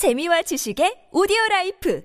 재미와 지식의 오디오 라이프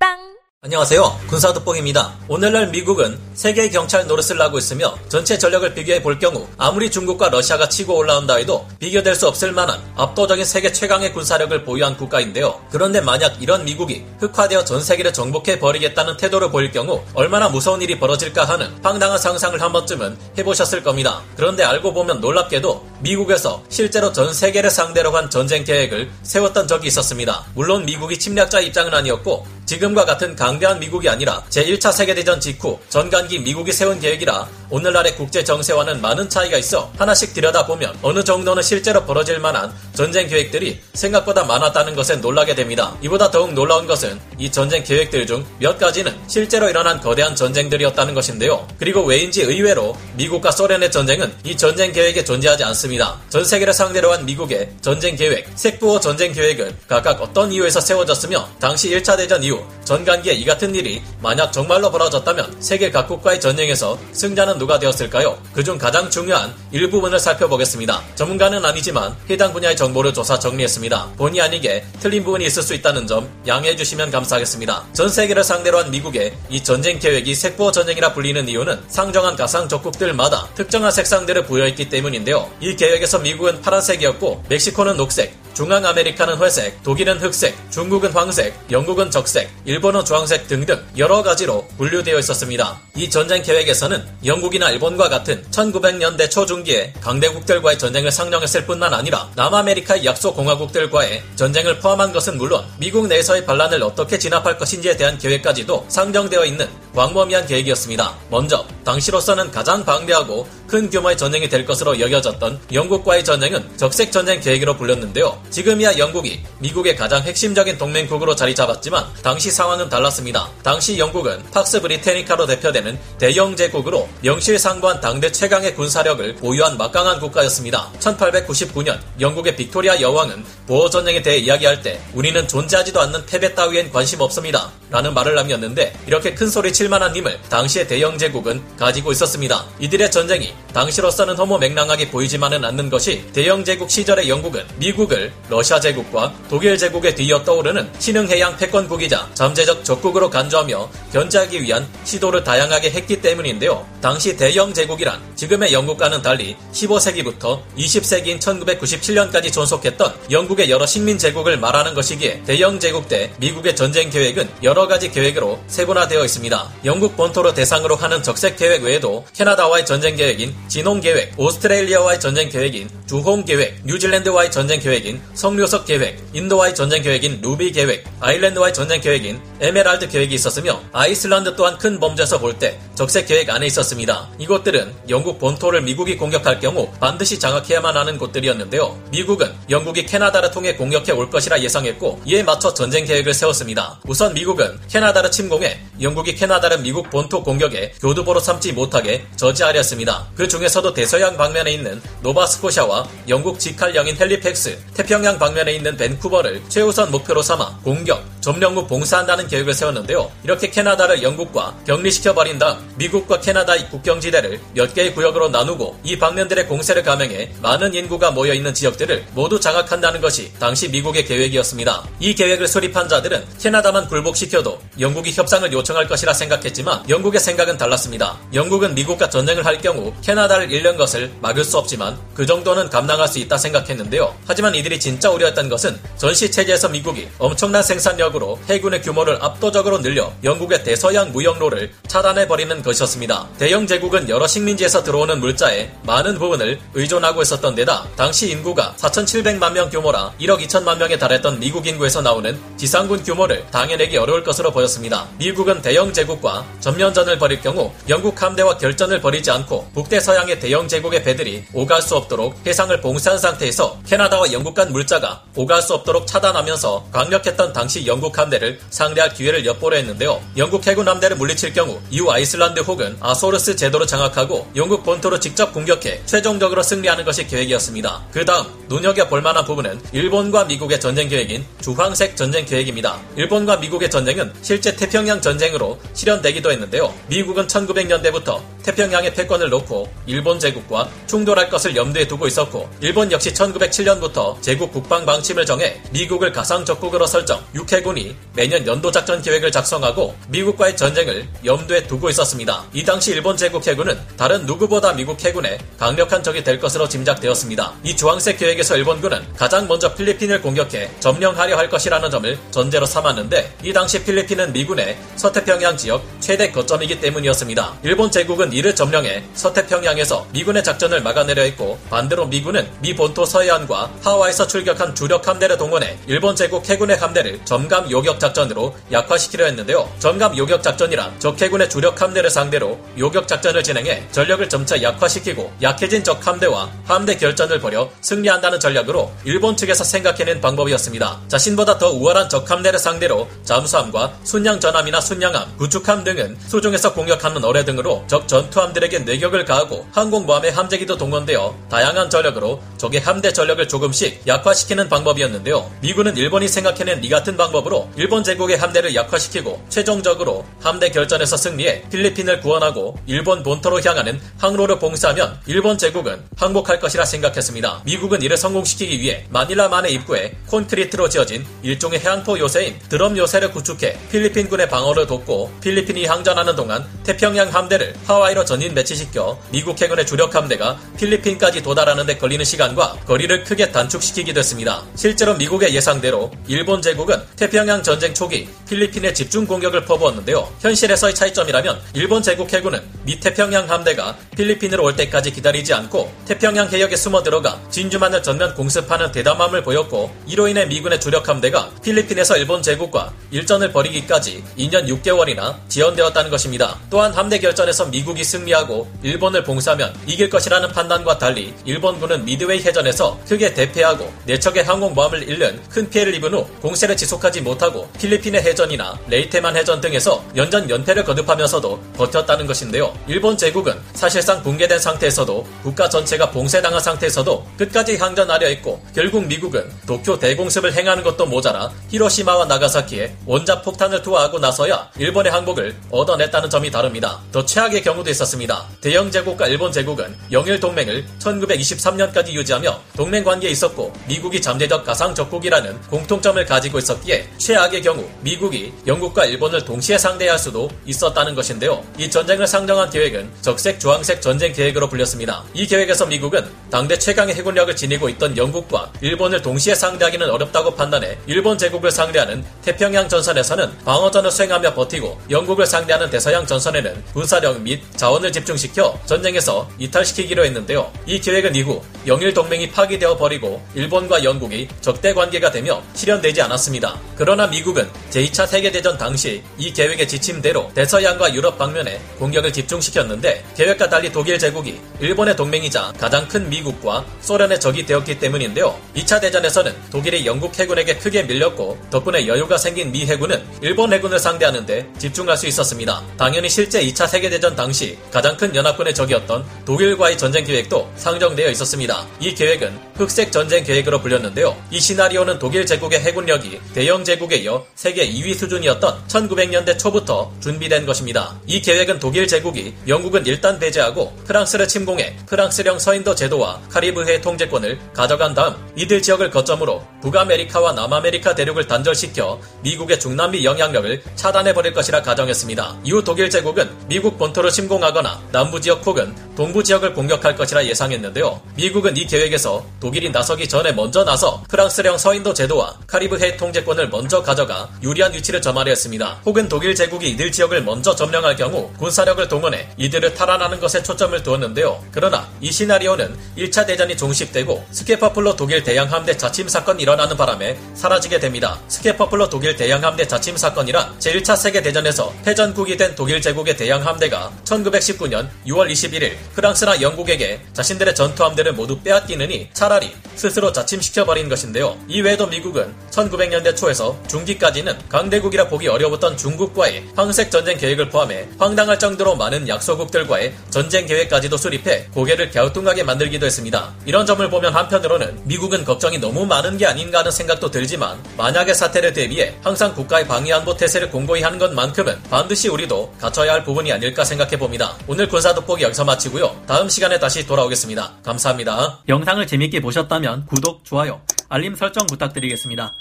팟빵 안녕하세요. 군사도뽕입니다. 오늘날 미국은 세계 경찰 노릇을 하고 있으며 전체 전력을 비교해 볼 경우 아무리 중국과 러시아가 치고 올라온다 해도 비교될 수 없을 만한 압도적인 세계 최강의 군사력을 보유한 국가인데요. 그런데 만약 이런 미국이 흑화되어 전 세계를 정복해 버리겠다는 태도를 보일 경우 얼마나 무서운 일이 벌어질까 하는 황당한 상상을 한 번쯤은 해보셨을 겁니다. 그런데 알고 보면 놀랍게도 미국에서 실제로 전 세계를 상대로 한 전쟁 계획을 세웠던 적이 있었습니다. 물론 미국이 침략자 입장은 아니었고 지금과 같은 강대한 미국이 아니라 제1차 세계대전 직후 전간기 미국이 세운 계획이라 오늘날의 국제 정세와는 많은 차이가 있어 하나씩 들여다보면 어느 정도는 실제로 벌어질 만한 전쟁 계획들이 생각보다 많았다는 것에 놀라게 됩니다. 이보다 더욱 놀라운 것은 이 전쟁 계획들 중 몇 가지는 실제로 일어난 거대한 전쟁들이었다는 것인데요. 그리고 왜인지 의외로 미국과 소련의 전쟁은 이 전쟁 계획에 존재하지 않습니다. 전 세계를 상대로 한 미국의 전쟁 계획, 색부호 전쟁 계획은 각각 어떤 이유에서 세워졌으며 당시 1차 대전 이후 전간기에 이 같은 일이 만약 정말로 벌어졌다면 세계 각국과의 전쟁에서 승자는 누가 되었을까요? 그중 가장 중요한 일부분을 살펴보겠습니다. 전문가는 아니지만 해당 분야의 정 보를 조사 정리했습니다. 본의 아니게 틀린 부분이 있을 수 있다는 점 양해해 주시면 감사하겠습니다. 전 세계를 상대로 한 미국의 이 전쟁 계획이 색부호 전쟁이라 불리는 이유는 상정한 가상 적국들마다 특정한 색상들을 부여했기 때문인데요. 이 계획에서 미국은 파란색이었고 멕시코는 녹색, 중앙 아메리카는 회색, 독일은 흑색, 중국은 황색, 영국은 적색, 일본은 주황색 등등 여러 가지로 분류되어 있었습니다. 이 전쟁 계획에서는 영국이나 일본과 같은 1900년대 초중기에 강대국들과의 전쟁을 상정했을 뿐만 아니라 남아메리카의 약소 공화국들과의 전쟁을 포함한 것은 물론 미국 내에서의 반란을 어떻게 진압할 것인지에 대한 계획까지도 상정되어 있는 광범위한 계획이었습니다. 먼저 당시로서는 가장 방대하고 큰 규모의 전쟁이 될 것으로 여겨졌던 영국과의 전쟁은 적색 전쟁 계획으로 불렸는데요. 지금이야 영국이 미국의 가장 핵심적인 동맹국으로 자리 잡았지만 당시 상황은 달랐습니다. 당시 영국은 팍스 브리태니카로 대표되는 대영 제국으로 명실상부한 당대 최강의 군사력을 보유한 막강한 국가였습니다. 1899년 영국의 빅토리아 여왕은 보어 전쟁에 대해 이야기할 때 우리는 존재하지도 않는 패배 따위엔 관심 없습니다. 라는 말을 남겼는데 이렇게 큰 소리 칠 만한 힘을 당시의 대영 제국은 가지고 있었습니다. 이들의 전쟁이 당시로서는 허무 맹랑하게 보이지만은 않는 것이 대영 제국 시절의 영국은 미국을 러시아 제국과 독일 제국에 뒤이어 떠오르는 신흥해양 패권국이자 잠재적 적국으로 간주하며 견제하기 위한 시도를 다양하게 했기 때문인데요. 당시 대영 제국이란 지금의 영국과는 달리 15세기부터 20세기인 1997년까지 존속했던 영국의 여러 식민 제국을 말하는 것이기에 대영 제국 대 미국의 전쟁 계획은 여러 가지 계획으로 세분화되어 있습니다. 영국 본토를 대상으로 하는 적색 계획 외에도 캐나다와의 전쟁 계획인 진홍 계획, 오스트레일리아와의 전쟁 계획인 주홍 계획, 뉴질랜드와의 전쟁 계획인 석류석 계획, 인도와의 전쟁 계획인 루비 계획, 아일랜드와의 전쟁 계획인 에메랄드 계획이 있었으며 아이슬란드 또한 큰 범주에서 볼 때 적색 계획 안에 있었습니다. 이곳들은 영국 본토를 미국이 공격할 경우 반드시 장악해야만 하는 곳들이었는데요. 미국은 영국이 캐나다를 통해 공격해 올 것이라 예상했고 이에 맞춰 전쟁 계획을 세웠습니다. 우선 미국은 캐나다를 침공해 영국이 캐나다 를 미국 본토 공격에 교두보로 삼지 못하게 저지하려 했습니다. 그 중에서도 대서양 방면에 있는 노바스코샤와 영국 직할령인 핼리팩스, 태평양 방면에 있는 밴쿠버를 최우선 목표로 삼아 공격, 점령 후 봉쇄한다는 계획을 세웠는데요. 이렇게 캐나다를 영국과 격리시켜버린 다음 미국과 캐나다의 국경지대를 몇 개의 구역으로 나누고 이 방면들의 공세를 감행해 많은 인구가 모여있는 지역들을 모두 장악한다는 것이 당시 미국의 계획이었습니다. 이 계획을 수립한 자들은 캐나다만 굴복시켜도 영국이 협상을 요청할 것이라 생각 했지만 영국의 생각은 달랐습니다. 영국은 미국과 전쟁을 할 경우 캐나다를 잃는 것을 막을 수 없지만 그 정도는 감당할 수 있다 생각했는데요. 하지만 이들이 진짜 우려했던 것은 전시 체제에서 미국이 엄청난 생산력으로 해군의 규모를 압도적으로 늘려 영국의 대서양 무역로를 차단해 버리는 것이었습니다. 대영 제국은 여러 식민지에서 들어오는 물자의 많은 부분을 의존하고 있었던 데다 당시 인구가 4,700만 명 규모라 1억 2천만 명에 달했던 미국 인구에서 나오는 지상군 규모를 당해내기 어려울 것으로 보였습니다. 미국은 대영 제국 과 전면전을 벌일 경우 영국 함대와 결전을 벌이지 않고 북대 서양의 대영 제국의 배들이 오갈 수 없도록 해상을 봉쇄한 상태에서 캐나다와 영국 간 물자가 오갈 수 없도록 차단하면서 강력했던 당시 영국 함대를 상대할 기회를 엿보려 했는데요. 영국 해군 함대를 물리칠 경우 이후 아이슬란드 혹은 아소르스 제도로 장악하고 영국 본토로 직접 공격해 최종적으로 승리하는 것이 계획이었습니다. 그 다음 눈여겨볼 만한 부분은 일본과 미국의 전쟁 계획인 주황색 전쟁 계획입니다. 일본과 미국의 전쟁은 실제 태평양 전쟁으로 실현되기도 했는데요. 미국은 1900년대부터 태평양의 패권을 놓고 일본 제국과 충돌할 것을 염두에 두고 있었고 일본 역시 1907년부터 제국 국방 방침을 정해 미국을 가상 적국으로 설정 육해군이 매년 연도 작전 계획을 작성하고 미국과의 전쟁을 염두에 두고 있었습니다. 이 당시 일본 제국 해군은 다른 누구보다 미국 해군의 강력한 적이 될 것으로 짐작되었습니다. 이 주황색 계획에서 일본군은 가장 먼저 필리핀을 공격해 점령하려 할 것이라는 점을 전제로 삼았는데 이 당시 필리핀은 미군의 서태평양 지역 최대 거점이기 때문이었습니다. 일본 제국은 이를 점령해 서태평양에서 미군의 작전을 막아내려 했고 반대로 미군은 미 본토 서해안과 하와이에서 출격한 주력 함대를 동원해 일본 제국 해군의 함대를 점감 요격 작전으로 약화시키려 했는데요. 점감 요격 작전이란 적 해군의 주력 함대를 상대로 요격 작전을 진행해 전력을 점차 약화시키고 약해진 적 함대와 함대 결전을 벌여 승리한다는 전략으로 일본 측에서 생각해낸 방법이었습니다. 자신보다 더 우월한 적 함대를 상대로 잠수함과 순양 전함이나 순양함, 구축 함 등은 수중에서 공격하는 어뢰 등으로 적 전투함들에게 내격을 가하고 항공모함의 함재기도 동원되어 다양한 전력으로 적의 함대 전력을 조금씩 약화시키는 방법이었는데요. 미군은 일본이 생각해낸 이 같은 방법으로 일본 제국의 함대를 약화시키고 최종적으로 함대 결전에서 승리해 필리핀을 구원하고 일본 본토로 향하는 항로를 봉쇄하면 일본 제국은 항복할 것이라 생각했습니다. 미국은 이를 성공시키기 위해 마닐라만의 입구에 콘크리트로 지어진 일종의 해안포 요새인 드럼 요새를 구축해 필리핀군의 방어를 돕고 필리 핀이 항전하는 동안 태평양 함대를 하와이로 전인 배치시켜 미국 해군의 주력 함대가 필리핀까지 도달하는 데 걸리는 시간과 거리를 크게 단축시키기도 했습니다. 실제로 미국의 예상대로 일본 제국은 태평양 전쟁 초기 필리핀에 집중 공격을 퍼부었는데요. 현실에서의 차이점이라면 일본 제국 해군은 미 태평양 함대가 필리핀으로 올 때까지 기다리지 않고 태평양 해역에 숨어 들어가 진주만을 전면 공습하는 대담함을 보였고 이로 인해 미군의 주력 함대가 필리핀에서 일본 제국과 일전을 벌이기까지 2년 6개월이나 지연되었다는 것입니다. 또한 함대 결전에서 미국이 승리하고 일본을 봉쇄하면 이길 것이라는 판단과 달리 일본군은 미드웨이 해전에서 크게 대패하고 네 척의 항공모함을 잃는 큰 피해를 입은 후 공세를 지속하지 못하고 필리핀 해 해전이나 레이테만 해전 등에서 연전 연패를 거듭하면서도 버텼다는 것인데요. 일본 제국은 사실상 붕괴된 상태에서도 국가 전체가 봉쇄당한 상태에서도 끝까지 항전하려 했고 결국 미국은 도쿄 대공습을 행하는 것도 모자라 히로시마와 나가사키에 원자 폭탄을 투하하고 나서야 일본의 항복을 얻어냈다는 점이 다릅니다. 더 최악의 경우도 있었습니다. 대영 제국과 일본 제국은 영일 동맹을 1923년까지 유지하며 동맹 관계에 있었고 미국이 잠재적 가상 적국이라는 공통점을 가지고 있었기에 최악의 경우 미국 이 영국과 일본을 동시에 상대할 수도 있었다는 것인데요. 이 전쟁을 상정한 계획은 적색 주황색 전쟁 계획으로 불렸습니다. 이 계획에서 미국은 당대 최강의 해군력을 지니고 있던 영국과 일본을 동시에 상대하기는 어렵다고 판단해 일본 제국을 상대하는 태평양 전선에서는 방어전을 수행하며 버티고 영국을 상대하는 대서양 전선에는 군사력 및 자원을 집중시켜 전쟁에서 이탈시키기로 했는데요. 이 계획은 이후 영일 동맹이 파기되어 버리고 일본과 영국이 적대 관계가 되며 실현되지 않았습니다. 그러나 미국은 제2차 세계대전 당시 이 계획의 지침대로 대서양과 유럽 방면에 공격을 집중시켰는데 계획과 달리 독일 제국이 일본의 동맹이자 가장 큰 미국과 소련의 적이 되었기 때문인데요. 2차 대전에서는 독일이 영국 해군에게 크게 밀렸고 덕분에 여유가 생긴 미 해군은 일본 해군을 상대하는데 집중할 수 있었습니다. 당연히 실제 2차 세계대전 당시 가장 큰 연합군의 적이었던 독일과의 전쟁 계획도 상정되어 있었습니다. 이 계획은 흑색 전쟁 계획으로 불렸는데요. 이 시나리오는 독일 제국의 해군력이 대영 제국에 이어 세계 2위 수준이었던 1900년대 초부터 준비된 것입니다. 이 계획은 독일 제국이 영국은 일단 배제하고 프랑스를 침공해 프랑스령 서인도 제도와 카리브해 통제권을 가져간 다음 이들 지역을 거점으로 북아메리카와 남아메리카 대륙을 단절시켜 미국의 중남미 영향력을 차단해버릴 것이라 가정했습니다. 이후 독일 제국은 미국 본토를 침공하거나 남부 지역 혹은 동부 지역을 공격할 것이라 예상했는데요. 미국은 이 계획에서 독일이 나서기 전에 먼저 나서 프랑스령 서인도 제도와 카리브해 통제권을 먼저 가져가 유리한 위치를 점하려 했습니다. 혹은 독일 제국이 이들 지역을 먼저 점령할 경우 군사력을 동원해 이들을 탈환하는 것에 초점을 두었는데요. 그러나 이 시나리오는 1차 대전이 종식되고 스케퍼플로 독일 대양 함대 자침 사건이 일어나는 바람에 사라지게 됩니다. 스케퍼플로 독일 대양 함대 자침 사건이란 제1차 세계 대전에서 패전국이 된 독일 제국의 대양 함대가 1919년 6월 21일 프랑스나 영국에게 자신들의 전투함대를 모두 빼앗기느니 차라리 스스로 자침시켜버린 것인데요. 이외에도 미국은 1900년대 초에서 중기까지는 강대국이라 보기 어려웠던 중국과의 황색 전쟁 계획을 포함해 황당할 정도로 많은 약소국들과의 전쟁 계획까지도 수립해 고개를 갸우뚱하게 만들기도 했습니다. 이런 점을 보면 한편으로는 미국은 걱정이 너무 많은 게 아닌가 하는 생각도 들지만 만약의 사태를 대비해 항상 국가의 방위안보 태세를 공고히 하는 것만큼은 반드시 우리도 갖춰야 할 부분이 아닐까 생각해 봅니다. 오늘 군사 돋보기 여기서 마치고요. 다음 시간에 다시 돌아오겠습니다. 감사합니다. 영상을 재밌게 보셨다면 구독, 좋아요, 알림 설정 부탁드리겠습니다.